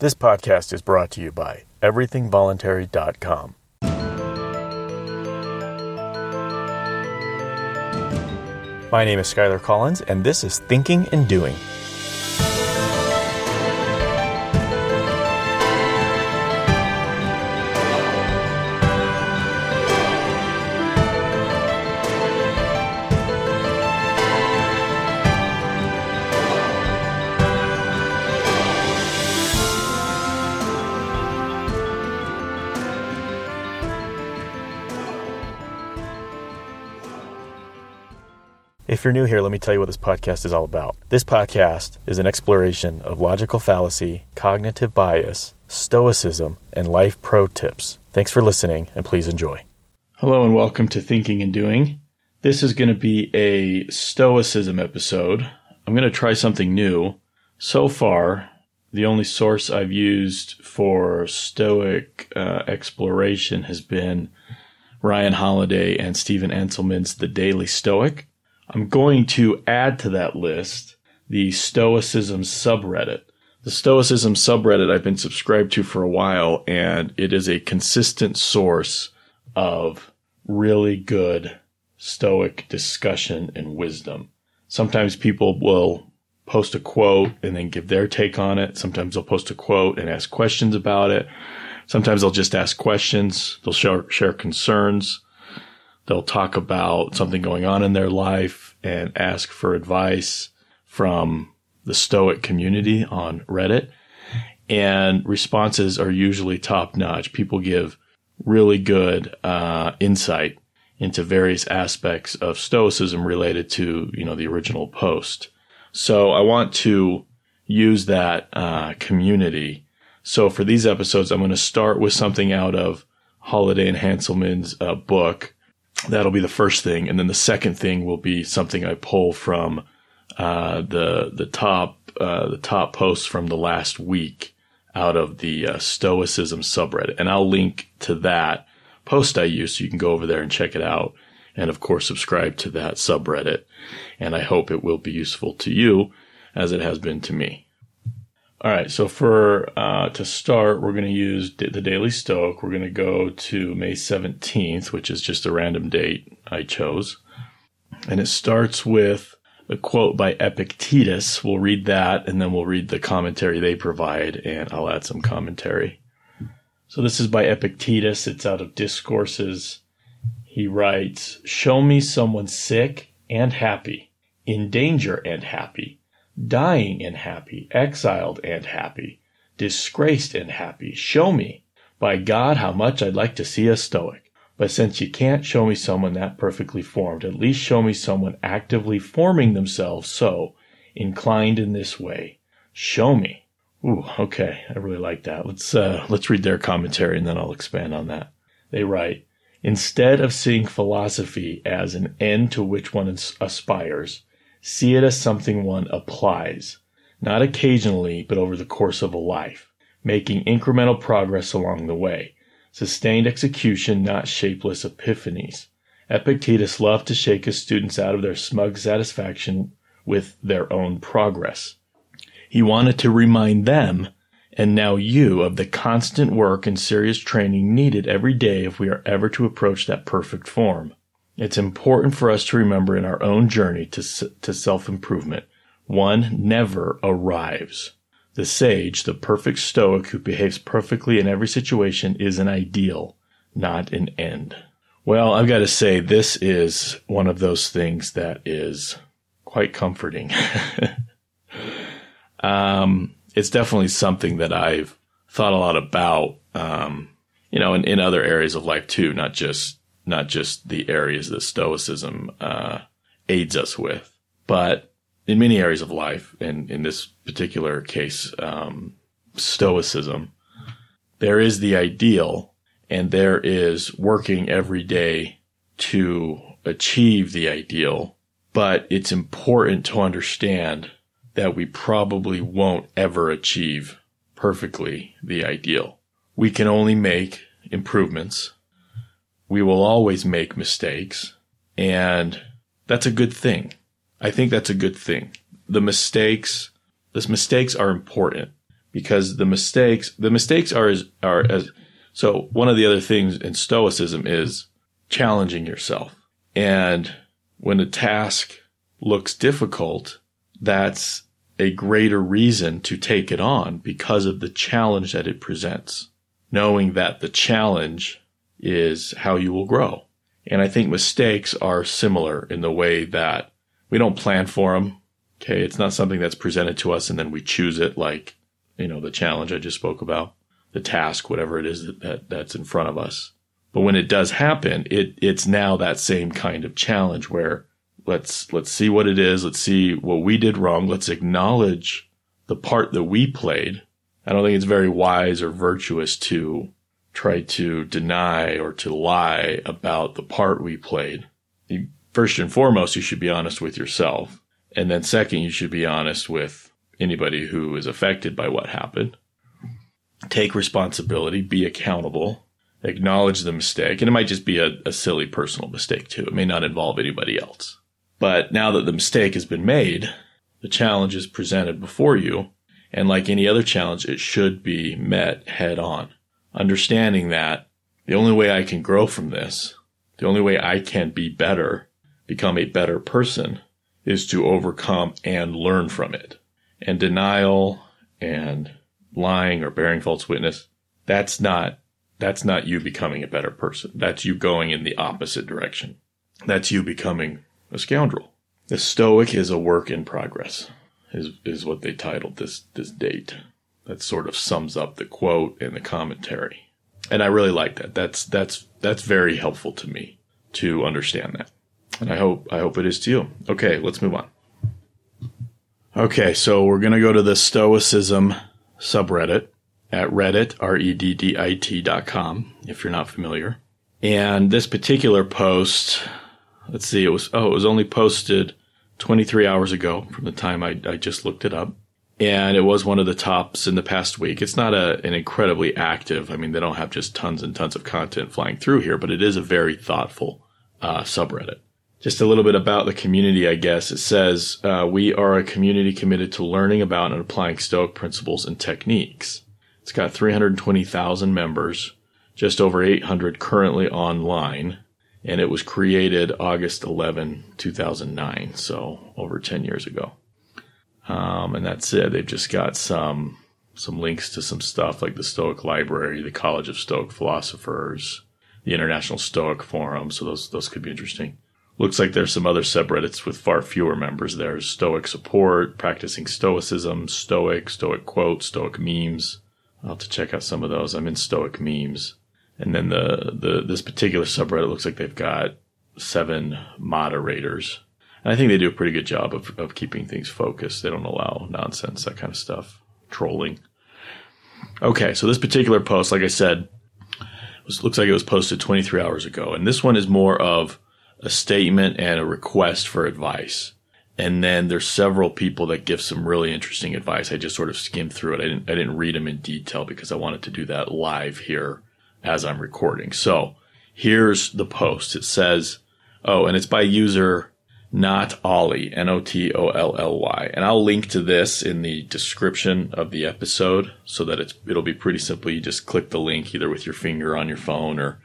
This podcast is brought to you by everythingvoluntary.com. My name is Skyler Collins, and this is Thinking and Doing. If you're new here, let me tell you what this podcast is all about. This podcast is an exploration of logical fallacy, cognitive bias, stoicism, and life pro tips. Thanks for listening, and please enjoy. Hello, and welcome to Thinking and Doing. This is going to be a stoicism episode. I'm going to try something new. So far, the only source I've used for stoic uh, exploration has been Ryan Holiday and Stephen Hanselman's The Daily Stoic. I'm going to add to that list the Stoicism subreddit. The Stoicism subreddit I've been subscribed to for a while, and it is a consistent source of really good Stoic discussion and wisdom. Sometimes people will post a quote and then give their take on it. Sometimes they'll post a quote and ask questions about it. Sometimes they'll just ask questions. They'll share, share concerns. They'll talk about something going on in their life and ask for advice from the Stoic community on Reddit. And responses are usually top notch. People give really good uh, insight into various aspects of Stoicism related to you know the original post. So I want to use that uh, community. So for these episodes, I'm going to start with something out of Holiday and Hanselman's uh, book That'll be the first thing, and then the second thing will be something I pull from uh, the the top uh, the top posts from the last week out of the uh, Stoicism subreddit, and I'll link to that post I use so you can go over there and check it out, and of course subscribe to that subreddit, and I hope it will be useful to you as it has been to me. All right, so for uh, to start, we're going to use the Daily Stoic. We're going to go to May 17th, which is just a random date I chose. And it starts with a quote by Epictetus. We'll read that and then we'll read the commentary they provide, and I'll add some commentary. So this is by Epictetus. It's out of Discourses. He writes, Show me someone sick and happy, in danger and happy dying and happy, exiled and happy, disgraced and happy. Show me, by God, how much I'd like to see a Stoic. But since you can't show me someone that perfectly formed, at least show me someone actively forming themselves so, inclined in this way. Show me. Ooh, okay, I really like that. Let's uh, let's read their commentary and then I'll expand on that. They write, instead of seeing philosophy as an end to which one aspires, See it as something one applies, not occasionally, but over the course of a life, making incremental progress along the way. Sustained execution, not shapeless epiphanies. Epictetus loved to shake his students out of their smug satisfaction with their own progress. He wanted to remind them, and now you, of the constant work and serious training needed every day if we are ever to approach that perfect form. It's important for us to remember in our own journey to, to self improvement. One never arrives. The sage, the perfect stoic who behaves perfectly in every situation is an ideal, not an end. Well, I've got to say, this is one of those things that is quite comforting. um, it's definitely something that I've thought a lot about, um, you know, in, in other areas of life too, not just not just the areas that Stoicism uh, aids us with, but in many areas of life, and in this particular case, um, Stoicism, there is the ideal, and there is working every day to achieve the ideal. But it's important to understand that we probably won't ever achieve perfectly the ideal. We can only make improvements we will always make mistakes. And that's a good thing. I think that's a good thing. The mistakes, the mistakes are important because the mistakes, the mistakes are as, are as, so one of the other things in stoicism is challenging yourself. And when a task looks difficult, that's a greater reason to take it on because of the challenge that it presents, knowing that the challenge is how you will grow. And I think mistakes are similar in the way that we don't plan for them. Okay. It's not something that's presented to us and then we choose it like, you know, the challenge I just spoke about, the task, whatever it is that, that that's in front of us. But when it does happen, it, it's now that same kind of challenge where let's, let's see what it is. Let's see what we did wrong. Let's acknowledge the part that we played. I don't think it's very wise or virtuous to try to deny or to lie about the part we played. First and foremost, you should be honest with yourself. And then second, you should be honest with anybody who is affected by what happened. Take responsibility, be accountable, acknowledge the mistake. And it might just be a, a silly personal mistake too. It may not involve anybody else. But now that the mistake has been made, the challenge is presented before you. And like any other challenge, it should be met head on. Understanding that the only way I can grow from this, the only way I can be better, become a better person is to overcome and learn from it. And denial and lying or bearing false witness, that's not, that's not you becoming a better person. That's you going in the opposite direction. That's you becoming a scoundrel. The Stoic is a work in progress, is, is what they titled this, this date. That sort of sums up the quote and the commentary. And I really like that. That's, that's, that's very helpful to me to understand that. And I hope, I hope it is to you. Okay, let's move on. Okay, so we're going to go to the Stoicism subreddit at reddit, R-E-D-D-I-T dot com, if you're not familiar. And this particular post, let's see, it was, oh, it was only posted 23 hours ago from the time I, I just looked it up. And it was one of the tops in the past week. It's not a, an incredibly active, I mean, they don't have just tons and tons of content flying through here, but it is a very thoughtful uh, subreddit just a little bit about the community, I guess. It says, uh, we are a community committed to learning about and applying Stoic principles and techniques. It's got 320,000 members, just over 800 currently online, and it was created August 11, 2009, so over 10 years ago. Um, and that's it. They've just got some, some links to some stuff like the Stoic Library, the College of Stoic Philosophers, the International Stoic Forum, so those, those could be interesting. Looks like there's some other subreddits with far fewer members. There's Stoic support, practicing Stoicism, Stoic, Stoic quotes, Stoic memes. I'll have to check out some of those. I'm in Stoic memes. And then the, the this particular subreddit looks like they've got seven moderators. And I think they do a pretty good job of, of keeping things focused. They don't allow nonsense, that kind of stuff, trolling. Okay, so this particular post, like I said, was, looks like it was posted 23 hours ago. And this one is more of a statement and a request for advice. And then there's several people that give some really interesting advice. I just sort of skimmed through it. I didn't, I didn't read them in detail because I wanted to do that live here as I'm recording. So here's the post. It says, oh, and it's by user not Ollie, N-O-T-O-L-L-Y. And I'll link to this in the description of the episode so that it's, it'll be pretty simple. You just click the link either with your finger on your phone or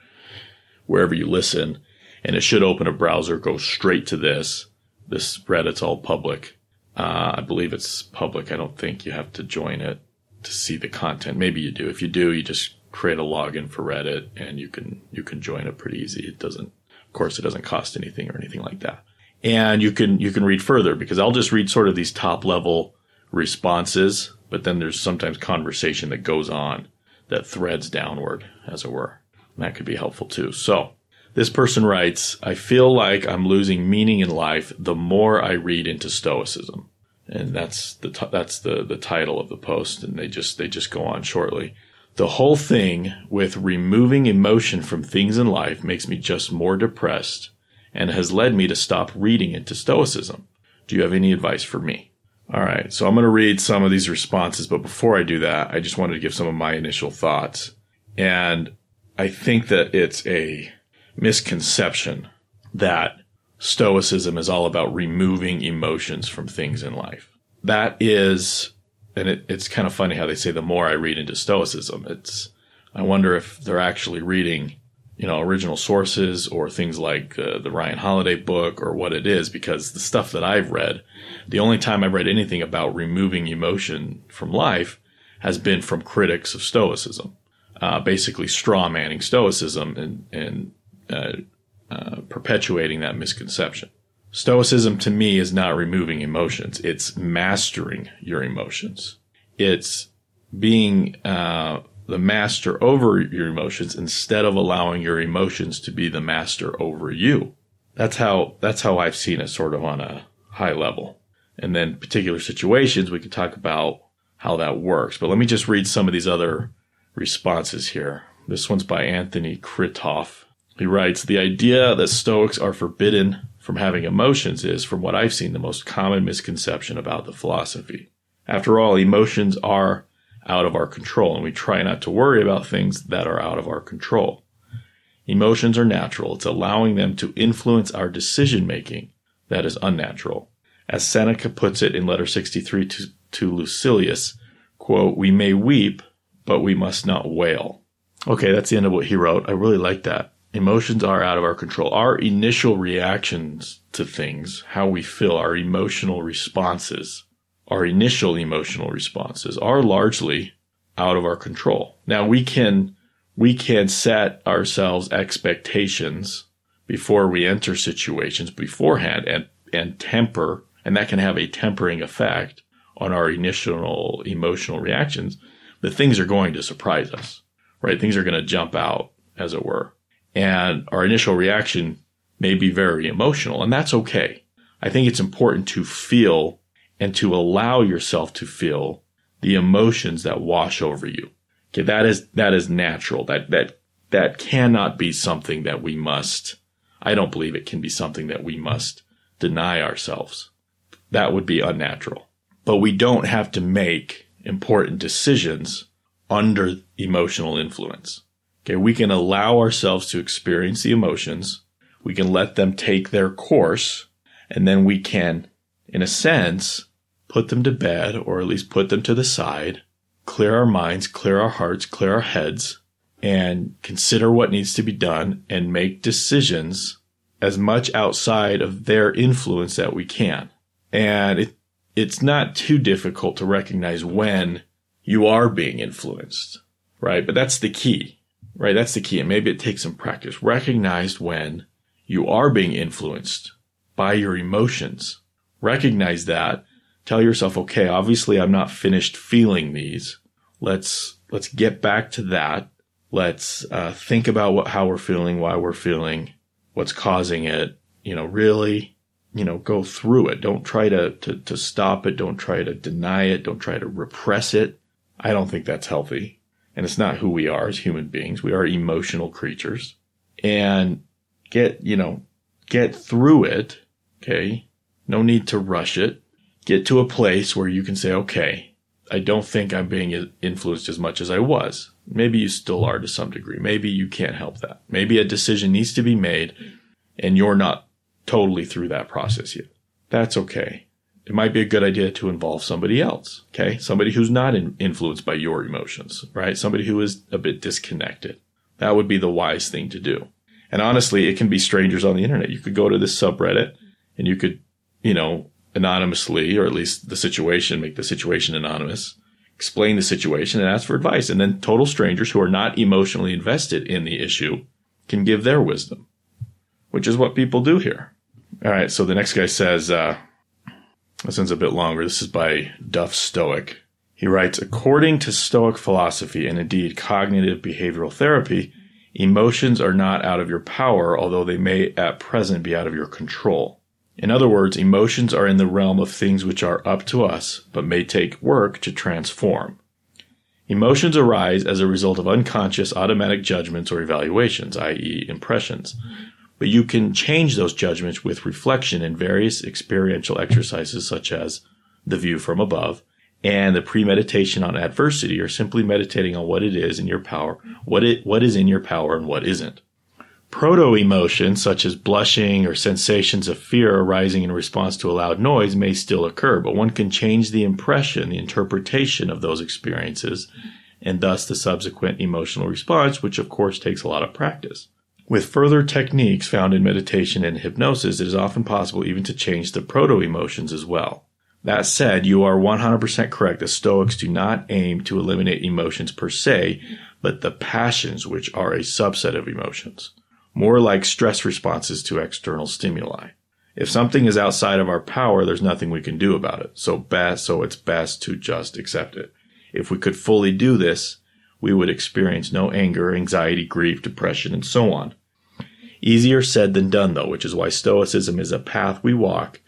wherever you listen and it should open a browser, go straight to this. This Reddit's all public. Uh, I believe it's public. I don't think you have to join it to see the content. Maybe you do. If you do, you just create a login for Reddit and you can, you can join it pretty easy. It doesn't, of course, it doesn't cost anything or anything like that. And you can, you can read further because I'll just read sort of these top level responses, but then there's sometimes conversation that goes on that threads downward, as it were. And that could be helpful too. So this person writes, I feel like I'm losing meaning in life the more I read into Stoicism. And that's the, t- that's the, the title of the post. And they just, they just go on shortly. The whole thing with removing emotion from things in life makes me just more depressed and has led me to stop reading into Stoicism. Do you have any advice for me? All right. So I'm going to read some of these responses, but before I do that, I just wanted to give some of my initial thoughts. And I think that it's a misconception that Stoicism is all about removing emotions from things in life. That is and it, it's kind of funny how they say the more I read into Stoicism, it's, I wonder if they're actually reading, you know, original sources or things like uh, the Ryan Holiday book or what it is, because the stuff that I've read, the only time I've read anything about removing emotion from life has been from critics of Stoicism, uh, basically straw manning Stoicism and, and uh, uh, perpetuating that misconception. Stoicism to me is not removing emotions. It's mastering your emotions. It's being uh, the master over your emotions instead of allowing your emotions to be the master over you. That's how that's how I've seen it sort of on a high level. And then particular situations we can talk about how that works. But let me just read some of these other responses here. This one's by Anthony Kritoff. He writes, the idea that Stoics are forbidden from having emotions is, from what I've seen, the most common misconception about the philosophy. After all, emotions are out of our control, and we try not to worry about things that are out of our control. Emotions are natural. It's allowing them to influence our decision making that is unnatural. As Seneca puts it in letter 63 to, to Lucilius, quote, we may weep, but we must not wail. Okay, that's the end of what he wrote. I really like that emotions are out of our control. Our initial reactions to things, how we feel, our emotional responses, our initial emotional responses are largely out of our control. Now we can, we can set ourselves expectations before we enter situations beforehand and, and temper, and that can have a tempering effect on our initial emotional reactions. But things are going to surprise us, right? Things are going to jump out, as it were. And our initial reaction may be very emotional, and that's okay. I think it's important to feel and to allow yourself to feel the emotions that wash over you. Okay, that is that is natural. That that that cannot be something that we must I don't believe it can be something that we must deny ourselves. That would be unnatural. But we don't have to make important decisions under emotional influence. Okay, we can allow ourselves to experience the emotions. We can let them take their course, and then we can, in a sense, put them to bed or at least put them to the side, clear our minds, clear our hearts, clear our heads, and consider what needs to be done and make decisions as much outside of their influence that we can. And it, it's not too difficult to recognize when you are being influenced, right? But that's the key right? That's the key. And maybe it takes some practice. Recognize when you are being influenced by your emotions. Recognize that. Tell yourself, okay, obviously I'm not finished feeling these. Let's, let's get back to that. Let's uh, think about what, how we're feeling, why we're feeling, what's causing it. You know, really, you know, go through it. Don't try to, to, to stop it. Don't try to deny it. Don't try to repress it. I don't think that's healthy and it's not who we are as human beings. We are emotional creatures and get, you know, get through it. Okay. No need to rush it. Get to a place where you can say, okay, I don't think I'm being influenced as much as I was. Maybe you still are to some degree. Maybe you can't help that. Maybe a decision needs to be made and you're not totally through that process yet. That's okay it might be a good idea to involve somebody else. Okay. Somebody who's not in, influenced by your emotions, right? Somebody who is a bit disconnected. That would be the wise thing to do. And honestly, it can be strangers on the internet. You could go to this subreddit and you could, you know, anonymously, or at least the situation, make the situation anonymous, explain the situation and ask for advice. And then total strangers who are not emotionally invested in the issue can give their wisdom, which is what people do here. All right. So the next guy says, uh, this one's a bit longer. This is by Duff Stoic. He writes, according to Stoic philosophy and indeed cognitive behavioral therapy, emotions are not out of your power, although they may at present be out of your control. In other words, emotions are in the realm of things which are up to us, but may take work to transform. Emotions arise as a result of unconscious automatic judgments or evaluations, i.e., impressions, but you can change those judgments with reflection in various experiential exercises such as the view from above and the premeditation on adversity or simply meditating on what it is in your power, what it, what is in your power and what isn't. Proto emotions, such as blushing or sensations of fear arising in response to a loud noise, may still occur, but one can change the impression, the interpretation of those experiences, and thus the subsequent emotional response, which of course takes a lot of practice. With further techniques found in meditation and hypnosis, it is often possible even to change the proto emotions as well. That said, you are 100% correct The Stoics do not aim to eliminate emotions per se, but the passions, which are a subset of emotions, more like stress responses to external stimuli. If something is outside of our power, there's nothing we can do about it. So best, so it's best to just accept it. If we could fully do this, we would experience no anger, anxiety, grief, depression, and so on. Easier said than done, though, which is why Stoicism is a path we walk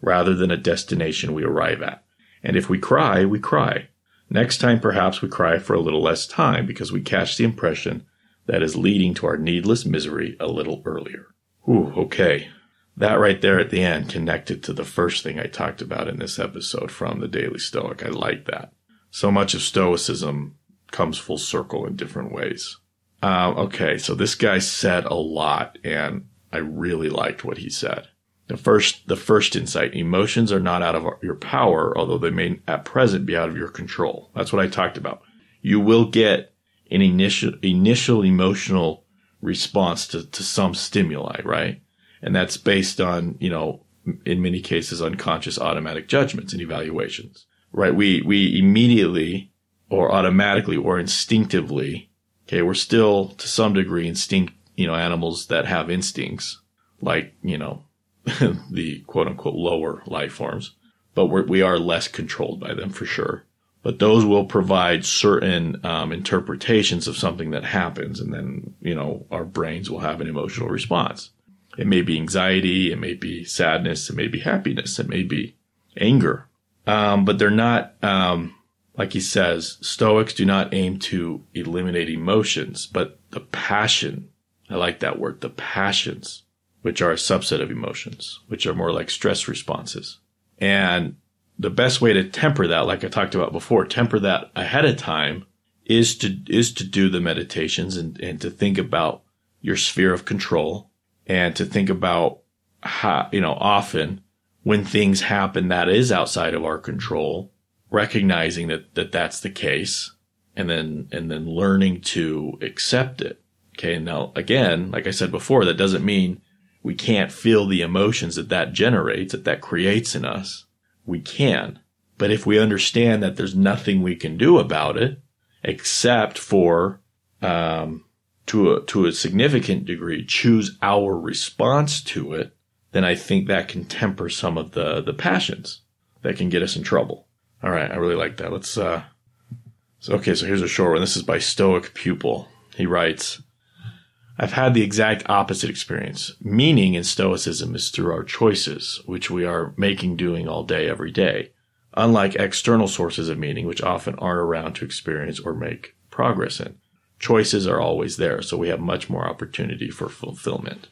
rather than a destination we arrive at. And if we cry, we cry. Next time, perhaps we cry for a little less time because we catch the impression that is leading to our needless misery a little earlier. Whew, okay. That right there at the end connected to the first thing I talked about in this episode from the Daily Stoic. I like that. So much of Stoicism comes full circle in different ways. Uh, okay, so this guy said a lot, and I really liked what he said. The first, the first insight: emotions are not out of your power, although they may at present be out of your control. That's what I talked about. You will get an initial initial emotional response to, to some stimuli, right? And that's based on, you know, in many cases, unconscious automatic judgments and evaluations, right? We, we immediately or automatically or instinctively, okay, we're still to some degree instinct, you know, animals that have instincts like, you know, the quote unquote lower life forms, but we're, we are less controlled by them for sure. But those will provide certain um, interpretations of something that happens, and then you know our brains will have an emotional response. It may be anxiety, it may be sadness, it may be happiness, it may be anger, um, but they're not. Um, like he says, Stoics do not aim to eliminate emotions, but the passion. I like that word, the passions which are a subset of emotions, which are more like stress responses. And the best way to temper that, like I talked about before, temper that ahead of time is to, is to do the meditations and, and to think about your sphere of control and to think about how, you know, often when things happen that is outside of our control, recognizing that, that that's the case and then, and then learning to accept it. Okay. Now, again, like I said before, that doesn't mean we can't feel the emotions that that generates, that that creates in us. We can. But if we understand that there's nothing we can do about it, except for, um, to a, to a significant degree, choose our response to it, then I think that can temper some of the, the passions that can get us in trouble. All right. I really like that. Let's, uh, so, okay. So here's a short one. This is by Stoic Pupil. He writes, I've had the exact opposite experience. Meaning in Stoicism is through our choices, which we are making doing all day, every day. Unlike external sources of meaning, which often aren't around to experience or make progress in. Choices are always there, so we have much more opportunity for fulfillment.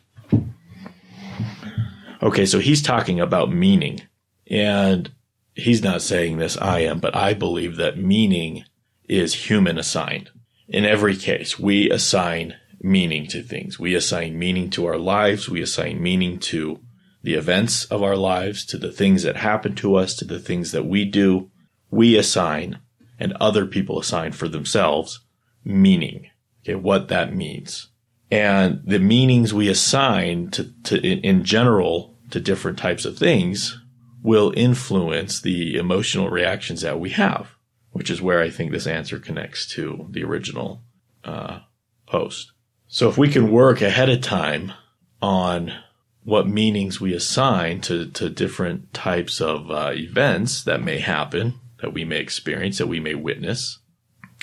Okay, so he's talking about meaning. And he's not saying this, I am, but I believe that meaning is human assigned. In every case, we assign meaning to things. We assign meaning to our lives. We assign meaning to the events of our lives, to the things that happen to us, to the things that we do. We assign and other people assign for themselves meaning. Okay. What that means. And the meanings we assign to, to in, general to different types of things will influence the emotional reactions that we have, which is where I think this answer connects to the original uh, post. So if we can work ahead of time on what meanings we assign to, to different types of uh, events that may happen, that we may experience, that we may witness,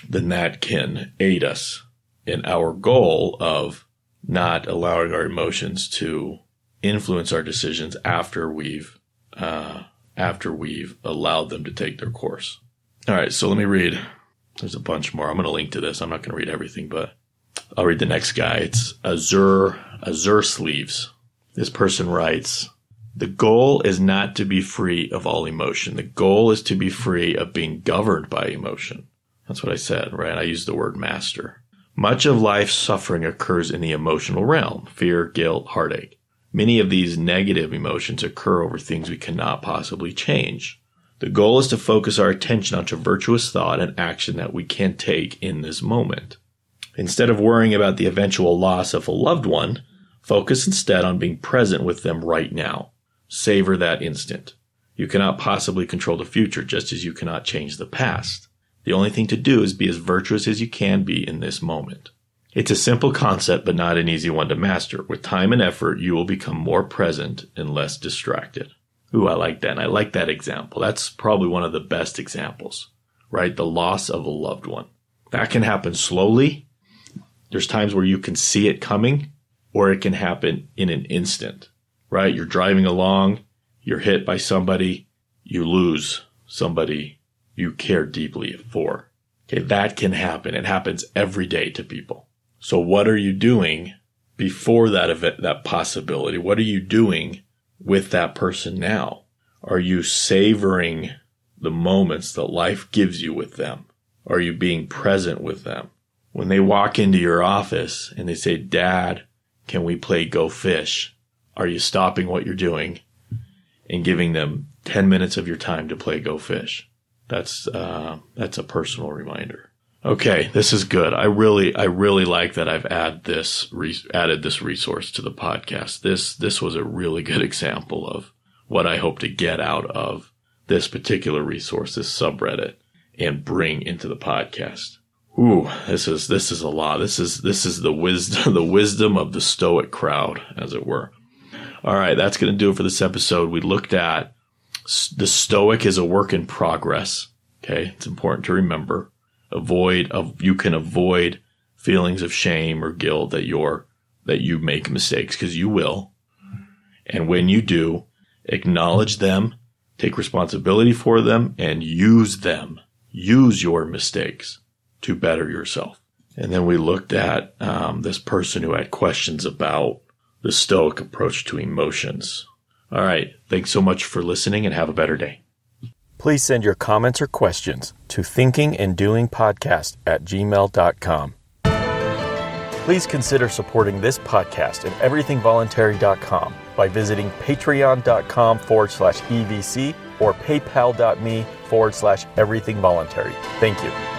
then that can aid us in our goal of not allowing our emotions to influence our decisions after we've uh, after we've allowed them to take their course. All right, so let me read. There's a bunch more. I'm going to link to this. I'm not going to read everything, but I'll read the next guy. It's Azure, Azure Sleeves. This person writes, the goal is not to be free of all emotion. The goal is to be free of being governed by emotion. That's what I said, right? I used the word master. Much of life's suffering occurs in the emotional realm fear, guilt, heartache. Many of these negative emotions occur over things we cannot possibly change. The goal is to focus our attention onto virtuous thought and action that we can take in this moment. Instead of worrying about the eventual loss of a loved one, focus instead on being present with them right now. Savor that instant. You cannot possibly control the future just as you cannot change the past. The only thing to do is be as virtuous as you can be in this moment. It's a simple concept, but not an easy one to master. With time and effort, you will become more present and less distracted. Ooh, I like that. And I like that example. That's probably one of the best examples, right? The loss of a loved one. That can happen slowly. There's times where you can see it coming, or it can happen in an instant, right? You're driving along, you're hit by somebody, you lose somebody you care deeply for. Okay, that can happen. It happens every day to people. So what are you doing before that event, that possibility? What are you doing with that person now? Are you savoring the moments that life gives you with them? Are you being present with them? When they walk into your office and they say, Dad, can we play Go Fish? Are you stopping what you're doing and giving them 10 minutes of your time to play Go Fish? That's uh, that's a personal reminder. Okay, this is good. I really I really like that I've add this re- added this resource to the podcast. This this was a really good example of what I hope to get out of this particular resource, this subreddit, and bring into the podcast. Ooh, this is this is a lot. This is this is the wisdom the wisdom of the stoic crowd, as it were. All right, that's going to do it for this episode. We looked at the stoic is a work in progress. Okay. It's important to remember. Avoid of, you can avoid feelings of shame or guilt that you're, that you make mistakes because you will. And when you do, acknowledge them, take responsibility for them and use them. Use your mistakes to better yourself. And then we looked at um, this person who had questions about the Stoic approach to emotions. All right. Thanks so much for listening and have a better day. Please send your comments or questions to thinkinganddoingpodcast at gmail.com. Please consider supporting this podcast and everythingvoluntary.com by visiting patreon.com forward slash EVC or paypal.me forward slash everythingvoluntary. Thank you.